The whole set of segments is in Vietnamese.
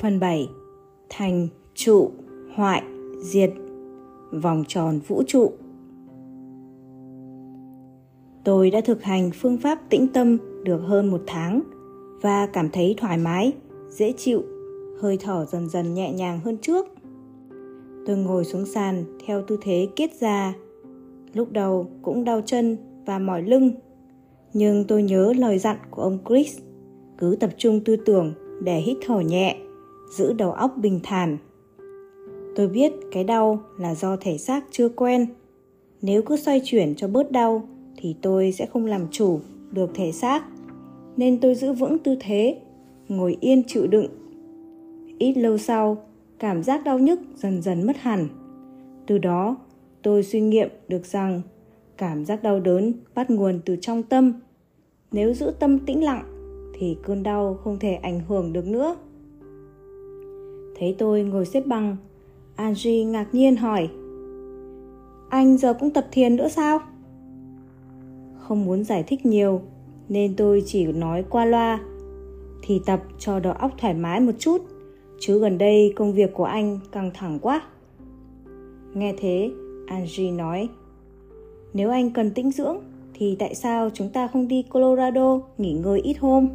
Phần 7 Thành, trụ, hoại, diệt Vòng tròn vũ trụ Tôi đã thực hành phương pháp tĩnh tâm được hơn một tháng và cảm thấy thoải mái, dễ chịu, hơi thở dần dần nhẹ nhàng hơn trước. Tôi ngồi xuống sàn theo tư thế kiết ra. Lúc đầu cũng đau chân và mỏi lưng. Nhưng tôi nhớ lời dặn của ông Chris, cứ tập trung tư tưởng để hít thở nhẹ, giữ đầu óc bình thản. Tôi biết cái đau là do thể xác chưa quen. Nếu cứ xoay chuyển cho bớt đau thì tôi sẽ không làm chủ được thể xác. Nên tôi giữ vững tư thế, ngồi yên chịu đựng. Ít lâu sau, cảm giác đau nhức dần dần mất hẳn. Từ đó, tôi suy nghiệm được rằng cảm giác đau đớn bắt nguồn từ trong tâm. Nếu giữ tâm tĩnh lặng thì cơn đau không thể ảnh hưởng được nữa. Thấy tôi ngồi xếp bằng, Angie ngạc nhiên hỏi Anh giờ cũng tập thiền nữa sao? Không muốn giải thích nhiều nên tôi chỉ nói qua loa thì tập cho đầu óc thoải mái một chút chứ gần đây công việc của anh căng thẳng quá. Nghe thế, Angie nói Nếu anh cần tĩnh dưỡng thì tại sao chúng ta không đi Colorado nghỉ ngơi ít hôm?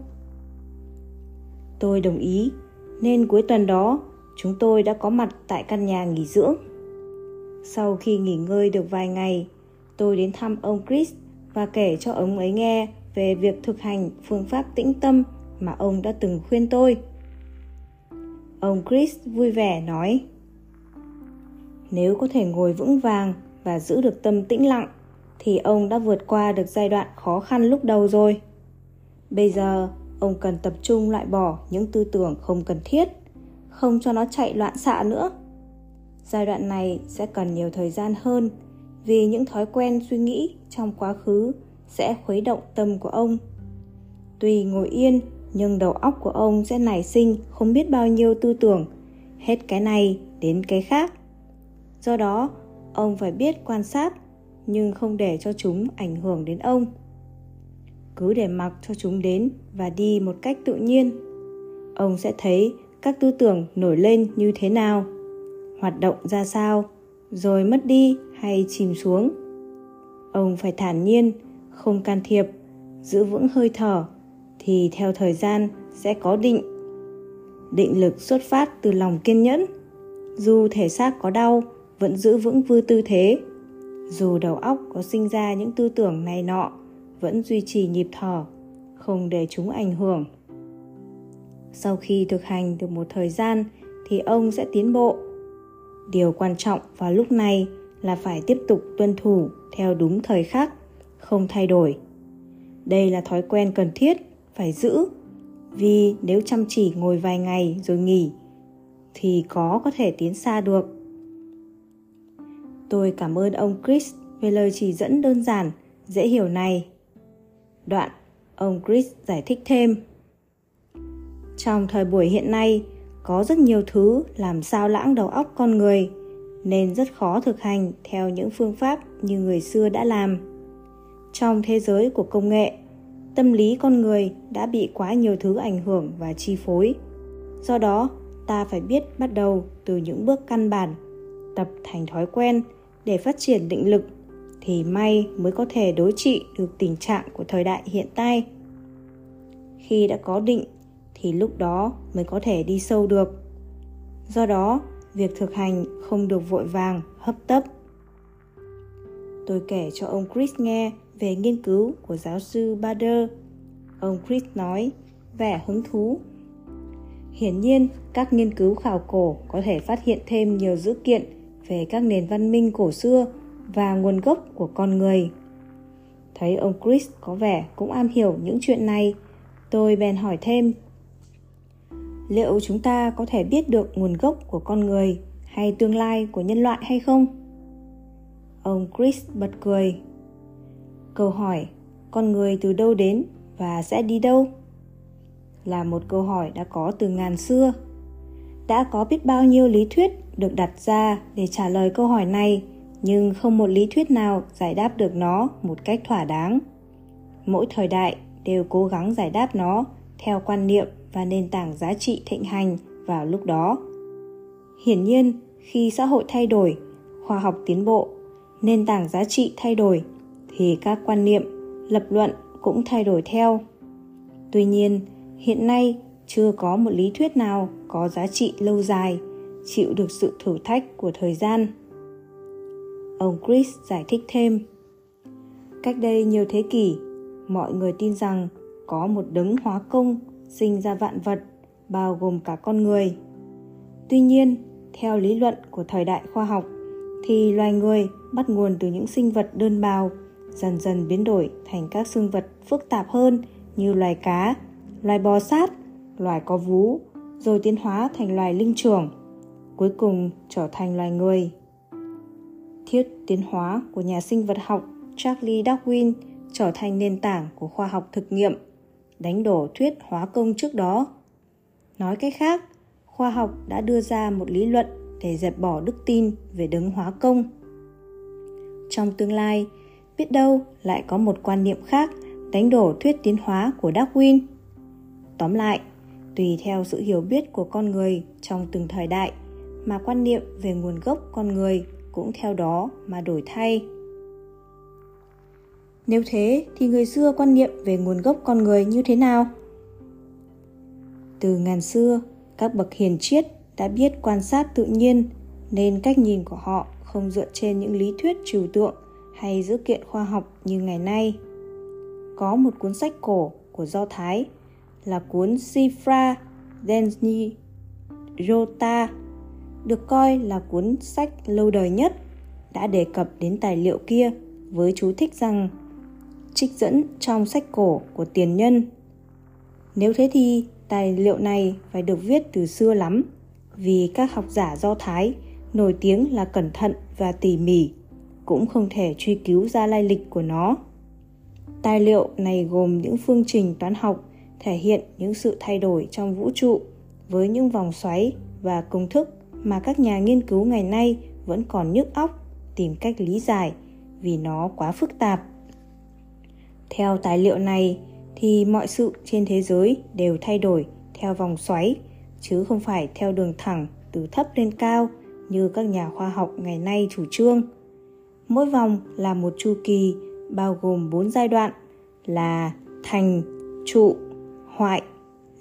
Tôi đồng ý, nên cuối tuần đó chúng tôi đã có mặt tại căn nhà nghỉ dưỡng. Sau khi nghỉ ngơi được vài ngày, tôi đến thăm ông Chris và kể cho ông ấy nghe về việc thực hành phương pháp tĩnh tâm mà ông đã từng khuyên tôi. Ông Chris vui vẻ nói: Nếu có thể ngồi vững vàng và giữ được tâm tĩnh lặng thì ông đã vượt qua được giai đoạn khó khăn lúc đầu rồi. Bây giờ, ông cần tập trung loại bỏ những tư tưởng không cần thiết, không cho nó chạy loạn xạ nữa. Giai đoạn này sẽ cần nhiều thời gian hơn vì những thói quen suy nghĩ trong quá khứ sẽ khuấy động tâm của ông. Tuy ngồi yên nhưng đầu óc của ông sẽ nảy sinh không biết bao nhiêu tư tưởng, hết cái này đến cái khác. Do đó, ông phải biết quan sát nhưng không để cho chúng ảnh hưởng đến ông. Cứ để mặc cho chúng đến và đi một cách tự nhiên. Ông sẽ thấy các tư tưởng nổi lên như thế nào, hoạt động ra sao, rồi mất đi hay chìm xuống. Ông phải thản nhiên, không can thiệp, giữ vững hơi thở thì theo thời gian sẽ có định. Định lực xuất phát từ lòng kiên nhẫn. Dù thể xác có đau, vẫn giữ vững vư tư thế. Dù đầu óc có sinh ra những tư tưởng này nọ, vẫn duy trì nhịp thở, không để chúng ảnh hưởng. Sau khi thực hành được một thời gian thì ông sẽ tiến bộ. Điều quan trọng vào lúc này là phải tiếp tục tuân thủ theo đúng thời khắc, không thay đổi. Đây là thói quen cần thiết phải giữ vì nếu chăm chỉ ngồi vài ngày rồi nghỉ thì có có thể tiến xa được tôi cảm ơn ông chris về lời chỉ dẫn đơn giản dễ hiểu này đoạn ông chris giải thích thêm trong thời buổi hiện nay, có rất nhiều thứ làm sao lãng đầu óc con người, nên rất khó thực hành theo những phương pháp như người xưa đã làm. Trong thế giới của công nghệ, tâm lý con người đã bị quá nhiều thứ ảnh hưởng và chi phối. Do đó, ta phải biết bắt đầu từ những bước căn bản, tập thành thói quen để phát triển định lực thì may mới có thể đối trị được tình trạng của thời đại hiện tại. Khi đã có định thì lúc đó mới có thể đi sâu được do đó việc thực hành không được vội vàng hấp tấp tôi kể cho ông chris nghe về nghiên cứu của giáo sư Bader. Ông Chris nói, vẻ hứng thú. Hiển nhiên, các nghiên cứu khảo cổ có thể phát hiện thêm nhiều dữ kiện về các nền văn minh cổ xưa và nguồn gốc của con người. Thấy ông Chris có vẻ cũng am hiểu những chuyện này, tôi bèn hỏi thêm. Liệu chúng ta có thể biết được nguồn gốc của con người hay tương lai của nhân loại hay không? Ông Chris bật cười. Câu hỏi, con người từ đâu đến và sẽ đi đâu? Là một câu hỏi đã có từ ngàn xưa. Đã có biết bao nhiêu lý thuyết được đặt ra để trả lời câu hỏi này, nhưng không một lý thuyết nào giải đáp được nó một cách thỏa đáng. Mỗi thời đại đều cố gắng giải đáp nó theo quan niệm và nền tảng giá trị thịnh hành vào lúc đó. Hiển nhiên, khi xã hội thay đổi, khoa học tiến bộ, nền tảng giá trị thay đổi thì các quan niệm, lập luận cũng thay đổi theo. Tuy nhiên, hiện nay chưa có một lý thuyết nào có giá trị lâu dài, chịu được sự thử thách của thời gian. Ông Chris giải thích thêm. Cách đây nhiều thế kỷ, mọi người tin rằng có một đấng hóa công sinh ra vạn vật, bao gồm cả con người. Tuy nhiên, theo lý luận của thời đại khoa học, thì loài người bắt nguồn từ những sinh vật đơn bào, dần dần biến đổi thành các sinh vật phức tạp hơn như loài cá, loài bò sát, loài có vú, rồi tiến hóa thành loài linh trưởng, cuối cùng trở thành loài người. Thuyết tiến hóa của nhà sinh vật học Charlie Darwin trở thành nền tảng của khoa học thực nghiệm, đánh đổ thuyết hóa công trước đó. Nói cách khác, khoa học đã đưa ra một lý luận để dẹp bỏ đức tin về đấng hóa công. Trong tương lai, biết đâu lại có một quan niệm khác đánh đổ thuyết tiến hóa của Darwin. Tóm lại, tùy theo sự hiểu biết của con người trong từng thời đại mà quan niệm về nguồn gốc con người cũng theo đó mà đổi thay. Nếu thế thì người xưa quan niệm về nguồn gốc con người như thế nào? Từ ngàn xưa, các bậc hiền triết đã biết quan sát tự nhiên nên cách nhìn của họ không dựa trên những lý thuyết trừu tượng hay dữ kiện khoa học như ngày nay. Có một cuốn sách cổ của Do Thái là cuốn Sifra Denzi Rota được coi là cuốn sách lâu đời nhất đã đề cập đến tài liệu kia với chú thích rằng trích dẫn trong sách cổ của tiền nhân. Nếu thế thì tài liệu này phải được viết từ xưa lắm vì các học giả Do Thái nổi tiếng là cẩn thận và tỉ mỉ, cũng không thể truy cứu ra lai lịch của nó. Tài liệu này gồm những phương trình toán học thể hiện những sự thay đổi trong vũ trụ với những vòng xoáy và công thức mà các nhà nghiên cứu ngày nay vẫn còn nhức óc tìm cách lý giải vì nó quá phức tạp. Theo tài liệu này thì mọi sự trên thế giới đều thay đổi theo vòng xoáy chứ không phải theo đường thẳng từ thấp lên cao như các nhà khoa học ngày nay chủ trương. Mỗi vòng là một chu kỳ bao gồm 4 giai đoạn là thành, trụ, hoại,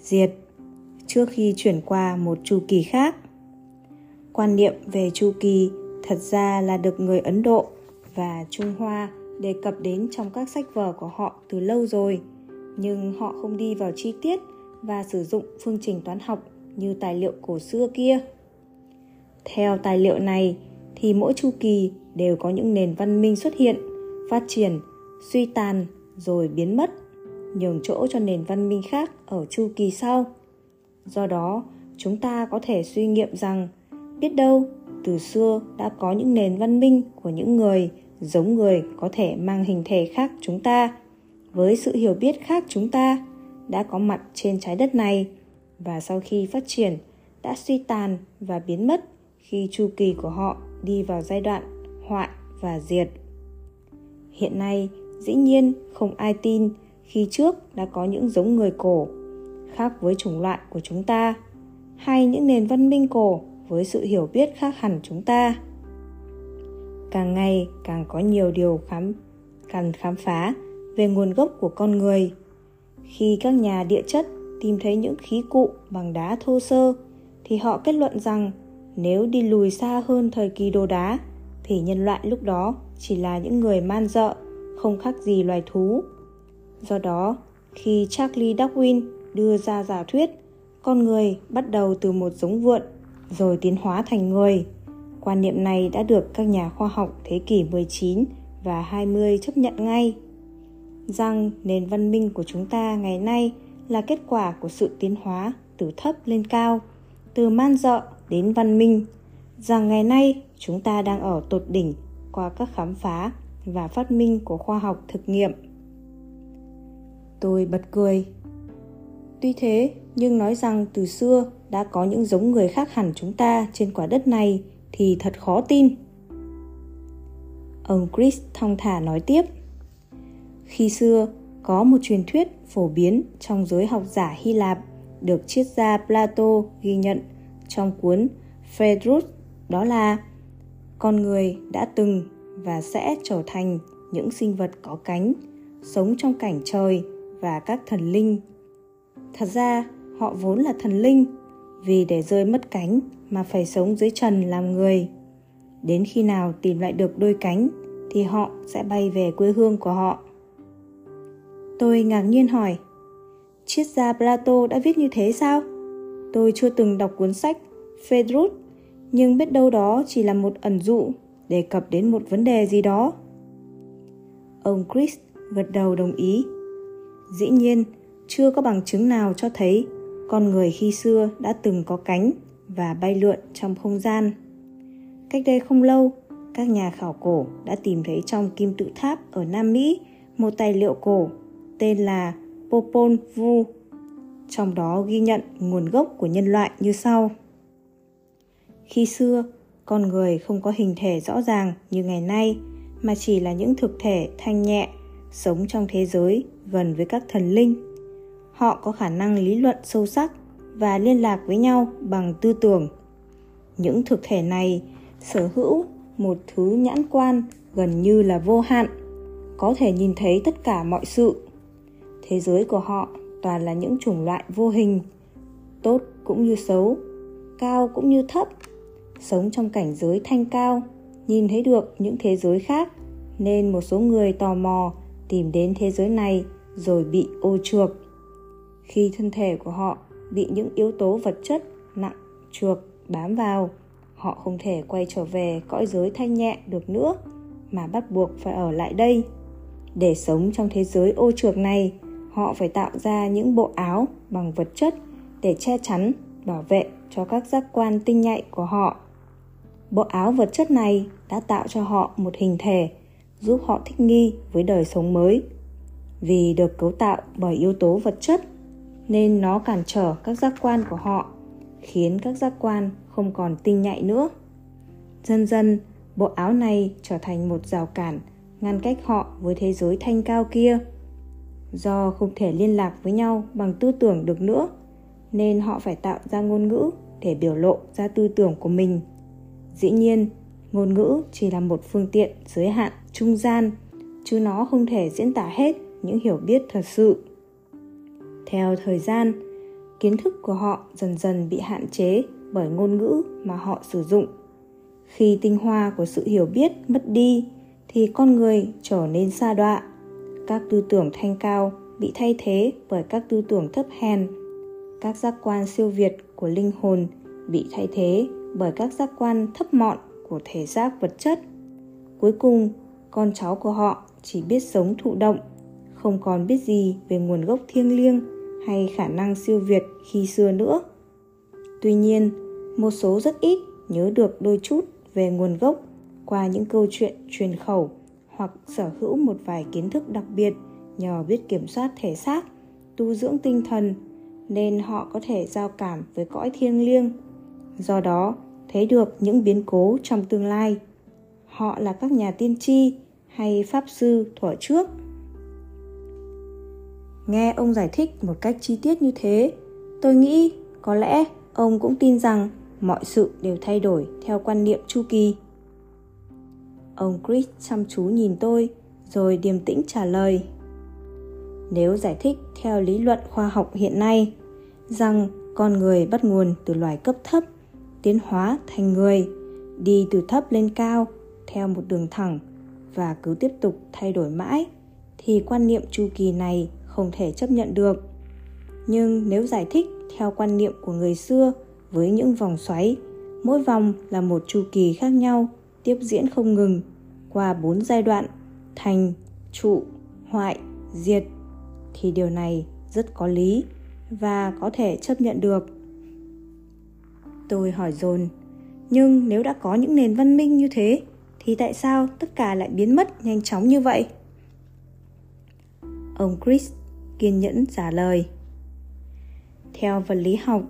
diệt trước khi chuyển qua một chu kỳ khác. Quan niệm về chu kỳ thật ra là được người Ấn Độ và Trung Hoa đề cập đến trong các sách vở của họ từ lâu rồi, nhưng họ không đi vào chi tiết và sử dụng phương trình toán học như tài liệu cổ xưa kia. Theo tài liệu này thì mỗi chu kỳ đều có những nền văn minh xuất hiện, phát triển, suy tàn rồi biến mất, nhường chỗ cho nền văn minh khác ở chu kỳ sau. Do đó, chúng ta có thể suy nghiệm rằng biết đâu từ xưa đã có những nền văn minh của những người giống người có thể mang hình thể khác chúng ta với sự hiểu biết khác chúng ta đã có mặt trên trái đất này và sau khi phát triển đã suy tàn và biến mất khi chu kỳ của họ đi vào giai đoạn hoại và diệt. Hiện nay, dĩ nhiên không ai tin khi trước đã có những giống người cổ khác với chủng loại của chúng ta hay những nền văn minh cổ với sự hiểu biết khác hẳn chúng ta. Càng ngày càng có nhiều điều khám cần khám phá về nguồn gốc của con người. Khi các nhà địa chất tìm thấy những khí cụ bằng đá thô sơ thì họ kết luận rằng nếu đi lùi xa hơn thời kỳ đồ đá thì nhân loại lúc đó chỉ là những người man dợ, không khác gì loài thú. Do đó, khi charles Darwin đưa ra giả thuyết con người bắt đầu từ một giống vượn rồi tiến hóa thành người. Quan niệm này đã được các nhà khoa học thế kỷ 19 và 20 chấp nhận ngay rằng nền văn minh của chúng ta ngày nay là kết quả của sự tiến hóa từ thấp lên cao, từ man dợ đến văn minh, rằng ngày nay chúng ta đang ở tột đỉnh qua các khám phá và phát minh của khoa học thực nghiệm. Tôi bật cười. Tuy thế, nhưng nói rằng từ xưa đã có những giống người khác hẳn chúng ta trên quả đất này thì thật khó tin. Ông Chris thong thả nói tiếp. Khi xưa, có một truyền thuyết phổ biến trong giới học giả Hy Lạp được triết gia Plato ghi nhận trong cuốn Phaedrus đó là con người đã từng và sẽ trở thành những sinh vật có cánh, sống trong cảnh trời và các thần linh. Thật ra, họ vốn là thần linh, vì để rơi mất cánh mà phải sống dưới trần làm người. Đến khi nào tìm lại được đôi cánh thì họ sẽ bay về quê hương của họ. Tôi ngạc nhiên hỏi, triết gia Plato đã viết như thế sao? Tôi chưa từng đọc cuốn sách Phaedrus, nhưng biết đâu đó chỉ là một ẩn dụ đề cập đến một vấn đề gì đó. Ông Chris gật đầu đồng ý. Dĩ nhiên, chưa có bằng chứng nào cho thấy con người khi xưa đã từng có cánh và bay lượn trong không gian. Cách đây không lâu, các nhà khảo cổ đã tìm thấy trong kim tự tháp ở Nam Mỹ một tài liệu cổ tên là Popol Vuh. Trong đó ghi nhận nguồn gốc của nhân loại như sau. Khi xưa, con người không có hình thể rõ ràng như ngày nay mà chỉ là những thực thể thanh nhẹ sống trong thế giới gần với các thần linh họ có khả năng lý luận sâu sắc và liên lạc với nhau bằng tư tưởng. Những thực thể này sở hữu một thứ nhãn quan gần như là vô hạn, có thể nhìn thấy tất cả mọi sự. Thế giới của họ toàn là những chủng loại vô hình, tốt cũng như xấu, cao cũng như thấp. Sống trong cảnh giới thanh cao, nhìn thấy được những thế giới khác, nên một số người tò mò tìm đến thế giới này rồi bị ô trược. Khi thân thể của họ bị những yếu tố vật chất, nặng trược bám vào. Họ không thể quay trở về cõi giới thanh nhẹ được nữa, mà bắt buộc phải ở lại đây. Để sống trong thế giới ô trược này, họ phải tạo ra những bộ áo bằng vật chất để che chắn, bảo vệ cho các giác quan tinh nhạy của họ. Bộ áo vật chất này đã tạo cho họ một hình thể, giúp họ thích nghi với đời sống mới. Vì được cấu tạo bởi yếu tố vật chất nên nó cản trở các giác quan của họ, khiến các giác quan không còn tinh nhạy nữa. Dần dần, bộ áo này trở thành một rào cản ngăn cách họ với thế giới thanh cao kia. Do không thể liên lạc với nhau bằng tư tưởng được nữa, nên họ phải tạo ra ngôn ngữ để biểu lộ ra tư tưởng của mình. Dĩ nhiên, ngôn ngữ chỉ là một phương tiện giới hạn trung gian, chứ nó không thể diễn tả hết những hiểu biết thật sự theo thời gian, kiến thức của họ dần dần bị hạn chế bởi ngôn ngữ mà họ sử dụng. Khi tinh hoa của sự hiểu biết mất đi, thì con người trở nên xa đọa. Các tư tưởng thanh cao bị thay thế bởi các tư tưởng thấp hèn. Các giác quan siêu việt của linh hồn bị thay thế bởi các giác quan thấp mọn của thể xác vật chất. Cuối cùng, con cháu của họ chỉ biết sống thụ động không còn biết gì về nguồn gốc thiêng liêng hay khả năng siêu việt khi xưa nữa. Tuy nhiên, một số rất ít nhớ được đôi chút về nguồn gốc qua những câu chuyện truyền khẩu hoặc sở hữu một vài kiến thức đặc biệt nhờ biết kiểm soát thể xác, tu dưỡng tinh thần nên họ có thể giao cảm với cõi thiêng liêng. Do đó, thấy được những biến cố trong tương lai, họ là các nhà tiên tri hay pháp sư thuở trước nghe ông giải thích một cách chi tiết như thế, tôi nghĩ có lẽ ông cũng tin rằng mọi sự đều thay đổi theo quan niệm chu kỳ. Ông chris chăm chú nhìn tôi, rồi điềm tĩnh trả lời. Nếu giải thích theo lý luận khoa học hiện nay, rằng con người bắt nguồn từ loài cấp thấp, tiến hóa thành người, đi từ thấp lên cao theo một đường thẳng và cứ tiếp tục thay đổi mãi, thì quan niệm chu kỳ này không thể chấp nhận được. Nhưng nếu giải thích theo quan niệm của người xưa với những vòng xoáy, mỗi vòng là một chu kỳ khác nhau, tiếp diễn không ngừng qua bốn giai đoạn, thành, trụ, hoại, diệt, thì điều này rất có lý và có thể chấp nhận được. Tôi hỏi dồn, nhưng nếu đã có những nền văn minh như thế, thì tại sao tất cả lại biến mất nhanh chóng như vậy? Ông chris kiên nhẫn trả lời. Theo vật lý học,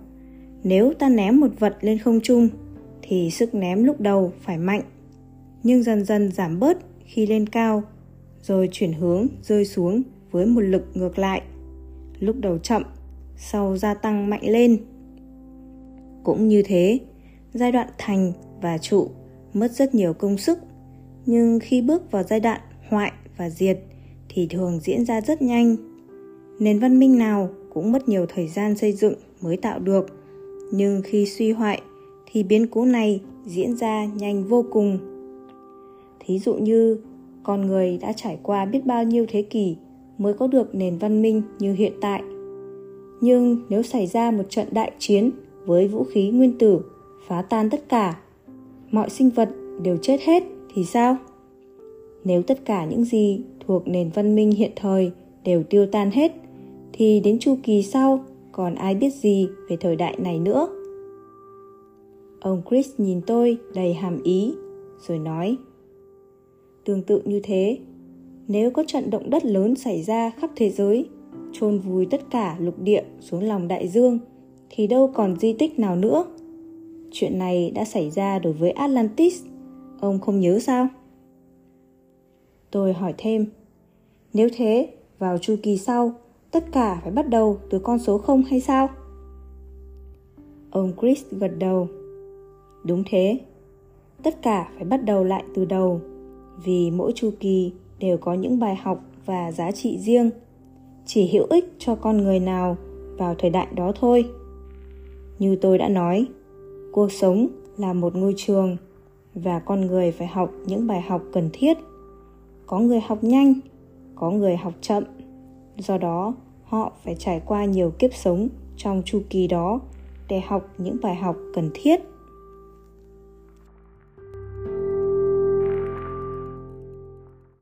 nếu ta ném một vật lên không trung, thì sức ném lúc đầu phải mạnh, nhưng dần dần giảm bớt khi lên cao, rồi chuyển hướng rơi xuống với một lực ngược lại. Lúc đầu chậm, sau gia tăng mạnh lên. Cũng như thế, giai đoạn thành và trụ mất rất nhiều công sức, nhưng khi bước vào giai đoạn hoại và diệt thì thường diễn ra rất nhanh nền văn minh nào cũng mất nhiều thời gian xây dựng mới tạo được. Nhưng khi suy hoại, thì biến cố này diễn ra nhanh vô cùng. Thí dụ như, con người đã trải qua biết bao nhiêu thế kỷ mới có được nền văn minh như hiện tại. Nhưng nếu xảy ra một trận đại chiến với vũ khí nguyên tử, phá tan tất cả, mọi sinh vật đều chết hết thì sao? Nếu tất cả những gì thuộc nền văn minh hiện thời đều tiêu tan hết thì đến chu kỳ sau, còn ai biết gì về thời đại này nữa? Ông chris nhìn tôi đầy hàm ý, rồi nói, tương tự như thế, nếu có trận động đất lớn xảy ra khắp thế giới, chôn vùi tất cả lục địa xuống lòng đại dương, thì đâu còn di tích nào nữa. Chuyện này đã xảy ra đối với atlantis, ông không nhớ sao? Tôi hỏi thêm, nếu thế, vào chu kỳ sau tất cả phải bắt đầu từ con số không hay sao? Ông chris gật đầu. Đúng thế. Tất cả phải bắt đầu lại từ đầu, vì mỗi chu kỳ đều có những bài học và giá trị riêng. Chỉ hữu ích cho con người nào vào thời đại đó thôi. Như tôi đã nói, cuộc sống là một ngôi trường và con người phải học những bài học cần thiết. Có người học nhanh, có người học chậm. Do đó họ phải trải qua nhiều kiếp sống trong chu kỳ đó để học những bài học cần thiết.